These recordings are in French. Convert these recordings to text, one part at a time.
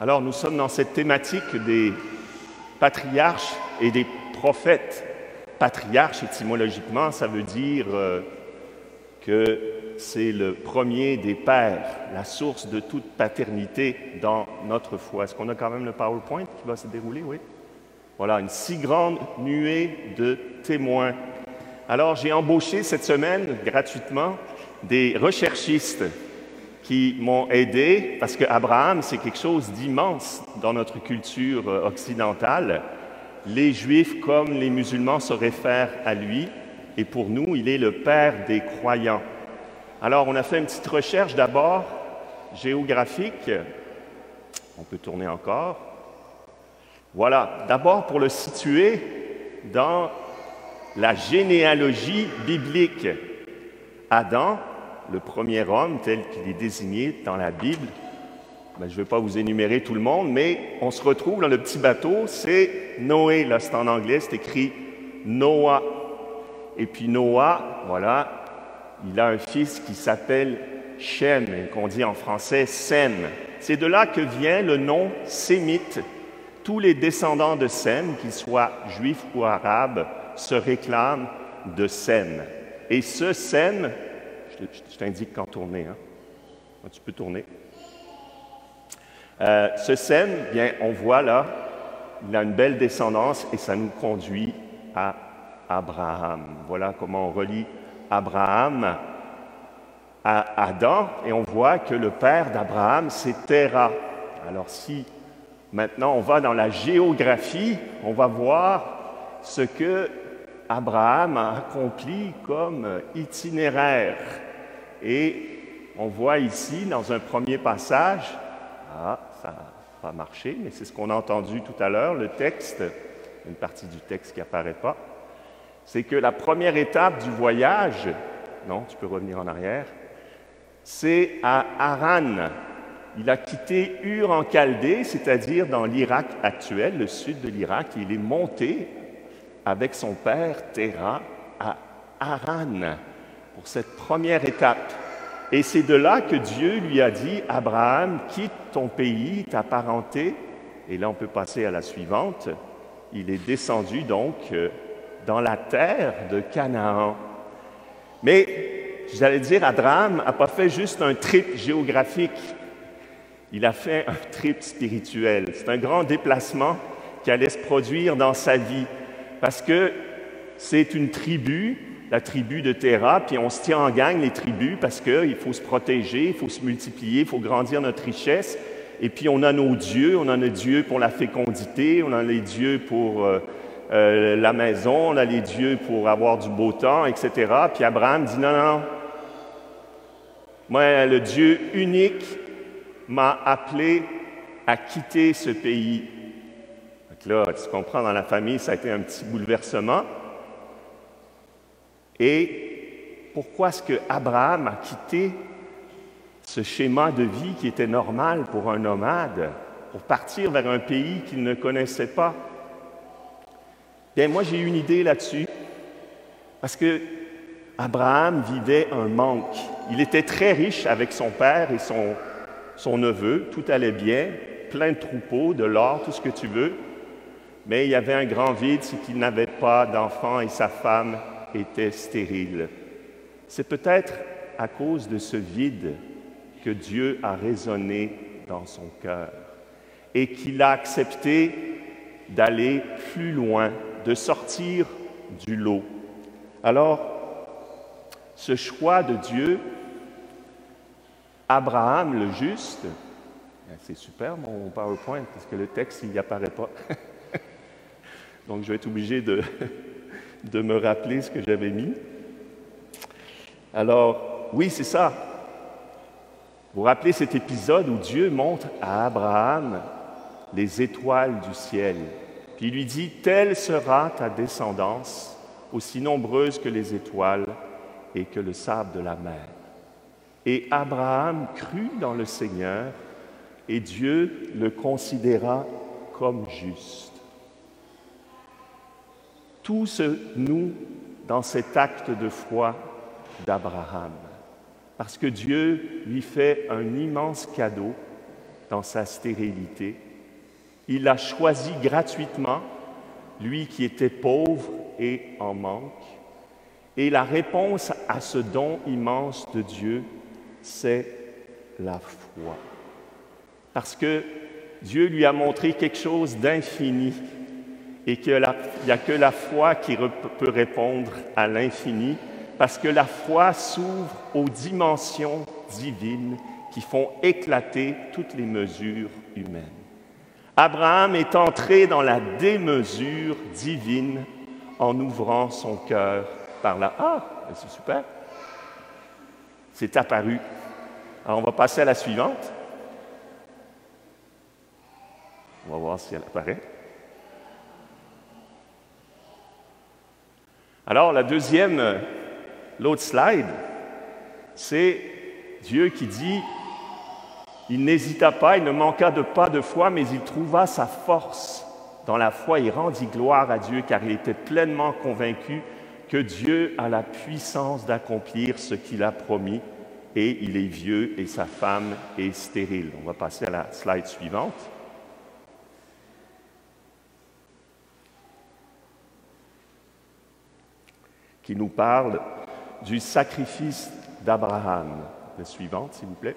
Alors nous sommes dans cette thématique des patriarches et des prophètes. Patriarche, étymologiquement, ça veut dire euh, que c'est le premier des pères, la source de toute paternité dans notre foi. Est-ce qu'on a quand même le PowerPoint qui va se dérouler? Oui. Voilà, une si grande nuée de témoins. Alors j'ai embauché cette semaine gratuitement des recherchistes qui m'ont aidé, parce que Abraham, c'est quelque chose d'immense dans notre culture euh, occidentale. Les Juifs comme les musulmans se réfèrent à lui, et pour nous, il est le Père des croyants. Alors, on a fait une petite recherche d'abord géographique. On peut tourner encore. Voilà, d'abord pour le situer dans la généalogie biblique. Adam le premier homme tel qu'il est désigné dans la Bible. Ben, je ne vais pas vous énumérer tout le monde, mais on se retrouve dans le petit bateau, c'est Noé, là c'est en anglais, c'est écrit Noah. Et puis Noah, voilà, il a un fils qui s'appelle Shem, qu'on dit en français Sem. C'est de là que vient le nom sémite. Tous les descendants de Sem, qu'ils soient juifs ou arabes, se réclament de Sem. Et ce Sem, je, t'indique quand tourner. Hein. Tu peux tourner. Euh, ce Sem, bien, on voit là, il a une belle descendance et ça nous conduit à Abraham. Voilà comment on relie Abraham à Adam et on voit que le père d'Abraham, c'est Terah. Alors si maintenant on va dans la géographie, on va voir ce que Abraham a accompli comme itinéraire. Et on voit ici, dans un premier passage, ah, ça n'a pas marché, mais c'est ce qu'on a entendu tout à l'heure, le texte, une partie du texte qui apparaît pas, c'est que la première étape du voyage, non, tu peux revenir en arrière, c'est à Haran. Il a quitté Ur en Chaldée, c'est-à-dire dans l'Irak actuel, le sud de l'Irak, et il est monté avec son père Terah à Haran pour cette première étape. Et c'est de là que Dieu lui a dit, Abraham, quitte ton pays, ta parenté. Et là, on peut passer à la suivante. Il est descendu donc euh, dans la terre de Canaan. Mais, j'allais dire, Abraham n'a pas fait juste un trip géographique. Il a fait un trip spirituel. C'est un grand déplacement qui allait se produire dans sa vie. Parce que c'est une tribu la tribu de Terra, puis on se tient en gang, les tribus, parce qu'il faut se protéger, il faut se multiplier, il faut grandir notre richesse. Et puis on a nos dieux, on a nos dieux pour la fécondité, on a les dieux pour euh, euh, la maison, on a les dieux pour avoir du beau temps, etc. Puis Abraham dit non, non, moi, le Dieu unique m'a appelé à quitter ce pays. Donc là, tu comprends, dans la famille, ça a été un petit bouleversement. Et pourquoi est-ce que Abraham a quitté ce schéma de vie qui était normal pour un nomade pour partir vers un pays qu'il ne connaissait pas? Bien, moi, j'ai une idée là-dessus. Parce que Abraham vivait un manque. Il était très riche avec son père et son, neveu. Tout allait bien, plein de troupeaux, de l'or, tout ce que tu veux. Mais il y avait un grand vide, c'est qu'il n'avait pas d'enfant et sa femme était stérile. C'est peut-être à cause de ce vide que Dieu a résonné dans son cœur et qu'il a accepté d'aller plus loin, de sortir du lot. Alors, ce choix de Dieu, Abraham le juste, ben, c'est super mon PowerPoint parce que le texte, il n'y apparaît pas. Donc, je vais être obligé de, de me rappeler ce que j'avais mis. Alors, oui, c'est ça. Vous vous rappelez cet épisode où Dieu montre à Abraham les étoiles du ciel. Puis il lui dit, Telle sera ta descendance, aussi nombreuse que les étoiles et que le sable de la mer. Et Abraham crut dans le Seigneur et Dieu le considéra comme juste tout se noue dans cet acte de foi d'Abraham, parce que Dieu lui fait un immense cadeau dans sa stérilité. Il l'a choisi gratuitement, lui qui était pauvre et en manque. Et la réponse à ce don immense de Dieu, c'est la foi. Parce que Dieu lui a montré quelque chose d'infini et qu'il n'y a que la foi qui peut répondre à l'infini, parce que la foi s'ouvre aux dimensions divines qui font éclater toutes les mesures humaines. Abraham est entré dans la démesure divine en ouvrant son cœur par là. Ah, ben, c'est super. C'est apparu. Alors on va passer à la suivante. On va voir si elle apparaît. Alors la deuxième, l'autre slide, c'est Dieu qui dit, il n'hésita pas, il ne manqua de pas de foi, mais il trouva sa force dans la foi et rendit gloire à Dieu, car il était pleinement convaincu que Dieu a la puissance d'accomplir ce qu'il a promis, et il est vieux et sa femme est stérile. On va passer à la slide suivante. Qui nous parle du sacrifice d'Abraham. La suivante, s'il vous plaît.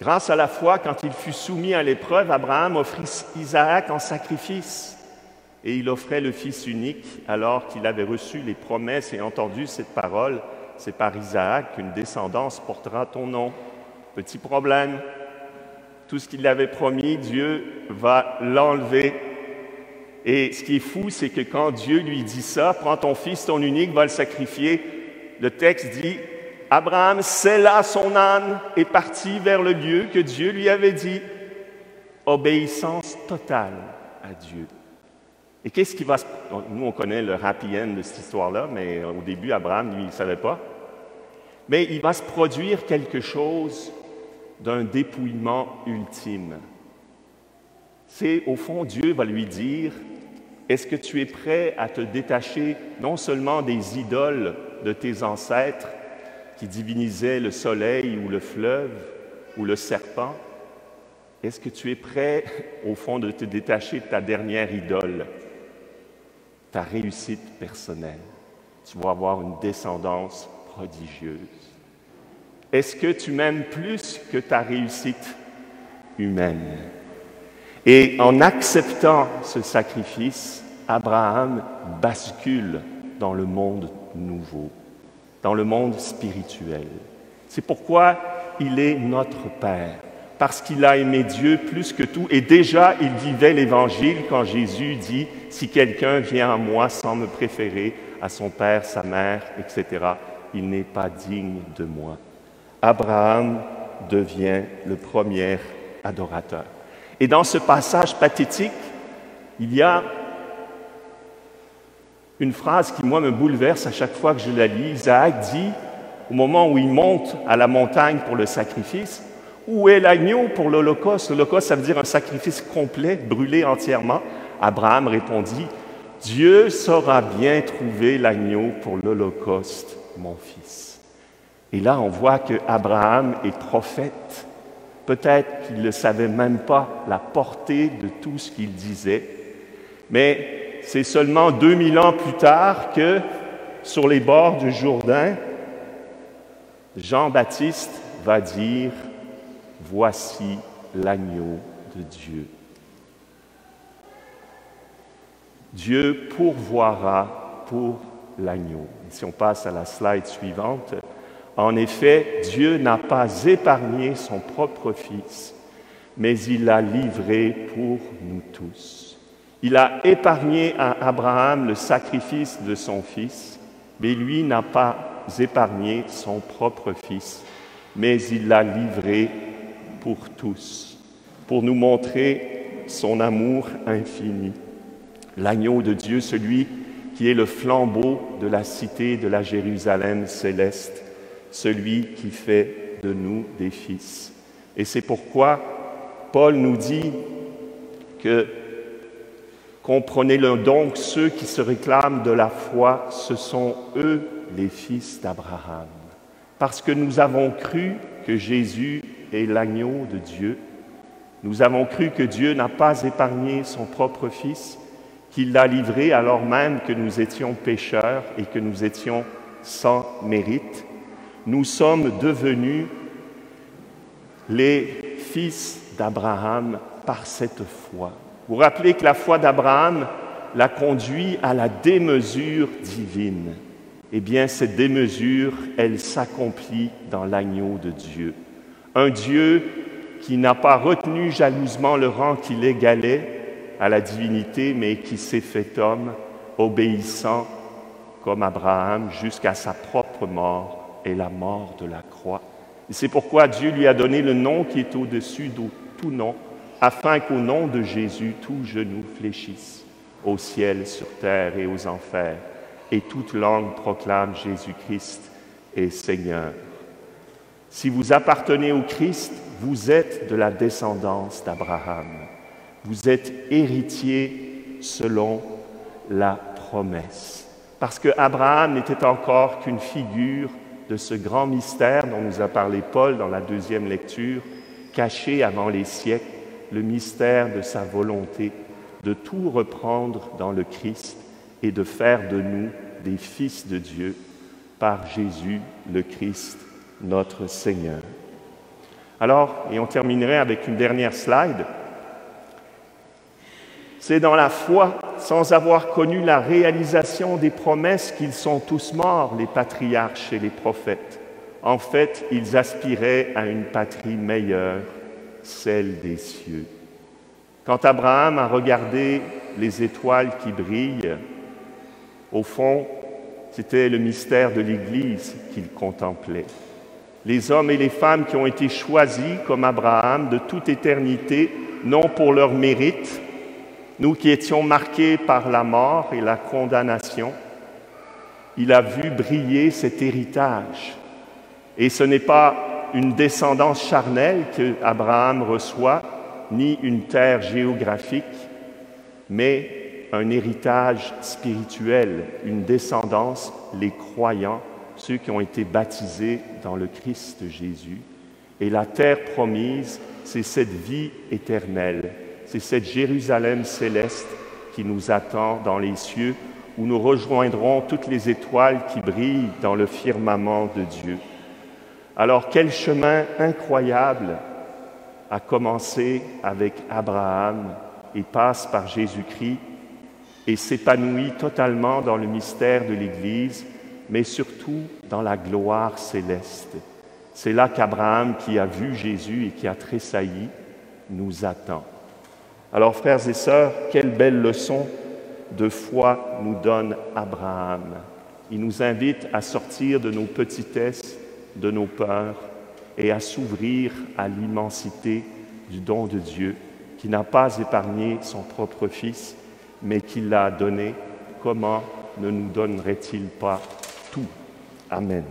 Grâce à la foi, quand il fut soumis à l'épreuve, Abraham offrit Isaac en sacrifice et il offrait le Fils unique alors qu'il avait reçu les promesses et entendu cette parole. C'est par Isaac qu'une descendance portera ton nom. Petit problème, tout ce qu'il avait promis, Dieu va l'enlever. Et ce qui est fou, c'est que quand Dieu lui dit ça, prends ton fils, ton unique, va le sacrifier, le texte dit, Abraham scella son âne et partit vers le lieu que Dieu lui avait dit. Obéissance totale à Dieu. Et qu'est-ce qui va se... Nous, on connaît le happy end de cette histoire-là, mais au début, Abraham, lui, il ne savait pas. Mais il va se produire quelque chose d'un dépouillement ultime. C'est, au fond, Dieu va lui dire, est-ce que tu es prêt à te détacher non seulement des idoles de tes ancêtres qui divinisaient le soleil ou le fleuve ou le serpent, est-ce que tu es prêt, au fond, de te détacher de ta dernière idole, ta réussite personnelle? Tu vas avoir une descendance prodigieuse. Est-ce que tu m'aimes plus que ta réussite humaine? Et en acceptant ce sacrifice, Abraham bascule dans le monde nouveau, dans le monde spirituel. C'est pourquoi il est notre Père parce qu'il a aimé Dieu plus que tout. Et déjà, il vivait l'Évangile quand Jésus dit, si quelqu'un vient à moi sans me préférer à son père, sa mère, etc., il n'est pas digne de moi. Abraham devient le premier adorateur. Et dans ce passage pathétique, il y a une phrase qui, moi, me bouleverse à chaque fois que je la lis. Isaac dit, au moment où il monte à la montagne pour le sacrifice, où est l'agneau pour l'Holocauste? L'Holocauste, ça veut dire un sacrifice complet, brûlé entièrement. Abraham répondit, Dieu saura bien trouver l'agneau pour l'Holocauste, mon fils. Et là, on voit que Abraham est prophète. Peut-être qu'il ne savait même pas la portée de tout ce qu'il disait, mais c'est seulement 2000 ans plus tard que, sur les bords du Jourdain, Jean-Baptiste va dire Voici l'agneau de Dieu. Dieu pourvoira pour l'agneau. Si on passe à la slide suivante, en effet, Dieu n'a pas épargné son propre Fils, mais il l'a livré pour nous tous. Il a épargné à Abraham le sacrifice de son Fils, mais lui n'a pas épargné son propre Fils, mais il l'a livré pour tous, pour nous montrer son amour infini. L'agneau de Dieu, celui qui est le flambeau de la cité de la Jérusalem céleste, celui qui fait de nous des fils. Et c'est pourquoi Paul nous dit que comprenez-le donc, ceux qui se réclament de la foi, ce sont eux les fils d'Abraham. Parce que nous avons cru que Jésus est l'agneau de Dieu. Nous avons cru que Dieu n'a pas épargné son propre Fils, qu'il l'a livré alors même que nous étions pécheurs et que nous étions sans mérite. Nous sommes devenus les fils d'Abraham par cette foi. Vous rappelez que la foi d'Abraham l'a conduit à la démesure divine. Eh bien, cette démesure, elle s'accomplit dans l'agneau de Dieu. Un Dieu qui n'a pas retenu jalousement le rang qu'il égalait à la divinité, mais qui s'est fait homme, obéissant comme Abraham jusqu'à sa propre mort et la mort de la croix. Et c'est pourquoi Dieu lui a donné le nom qui est au-dessus de tout nom, afin qu'au nom de Jésus, tout genou fléchisse au ciel, sur terre et aux enfers, et toute langue proclame Jésus-Christ est Seigneur. Si vous appartenez au Christ, vous êtes de la descendance d'Abraham. Vous êtes héritier selon la promesse. Parce que Abraham n'était encore qu'une figure de ce grand mystère dont nous a parlé Paul dans la deuxième lecture, caché avant les siècles, le mystère de sa volonté de tout reprendre dans le Christ et de faire de nous des fils de Dieu par Jésus le Christ, notre Seigneur. Alors, et on terminerait avec une dernière slide, c'est dans la foi, sans avoir connu la réalisation des promesses, qu'ils sont tous morts, les patriarches et les prophètes. En fait, ils aspiraient à une patrie meilleure, celle des cieux. Quand Abraham a regardé les étoiles qui brillent, au fond, c'était le mystère de l'Église qu'il contemplait. Les hommes et les femmes qui ont été choisis comme Abraham de toute éternité, non pour leur mérite, nous qui étions marqués par la mort et la condamnation, il a vu briller cet héritage. Et ce n'est pas une descendance charnelle que Abraham reçoit, ni une terre géographique, mais un héritage spirituel, une descendance, les croyants, ceux qui ont été baptisés dans le Christ Jésus. Et la terre promise, c'est cette vie éternelle, c'est cette Jérusalem céleste qui nous attend dans les cieux, où nous rejoindrons toutes les étoiles qui brillent dans le firmament de Dieu. Alors quel chemin incroyable a commencé avec Abraham et passe par Jésus-Christ et s'épanouit totalement dans le mystère de l'Église, mais surtout dans la gloire céleste. C'est là qu'Abraham, qui a vu Jésus et qui a tressailli, nous attend. Alors frères et sœurs, quelle belle leçon de foi nous donne Abraham. Il nous invite à sortir de nos petitesses, de nos peurs, et à s'ouvrir à l'immensité du don de Dieu qui n'a pas épargné son propre Fils, mais qui l'a donné. Comment ne nous donnerait-il pas tout? Amen.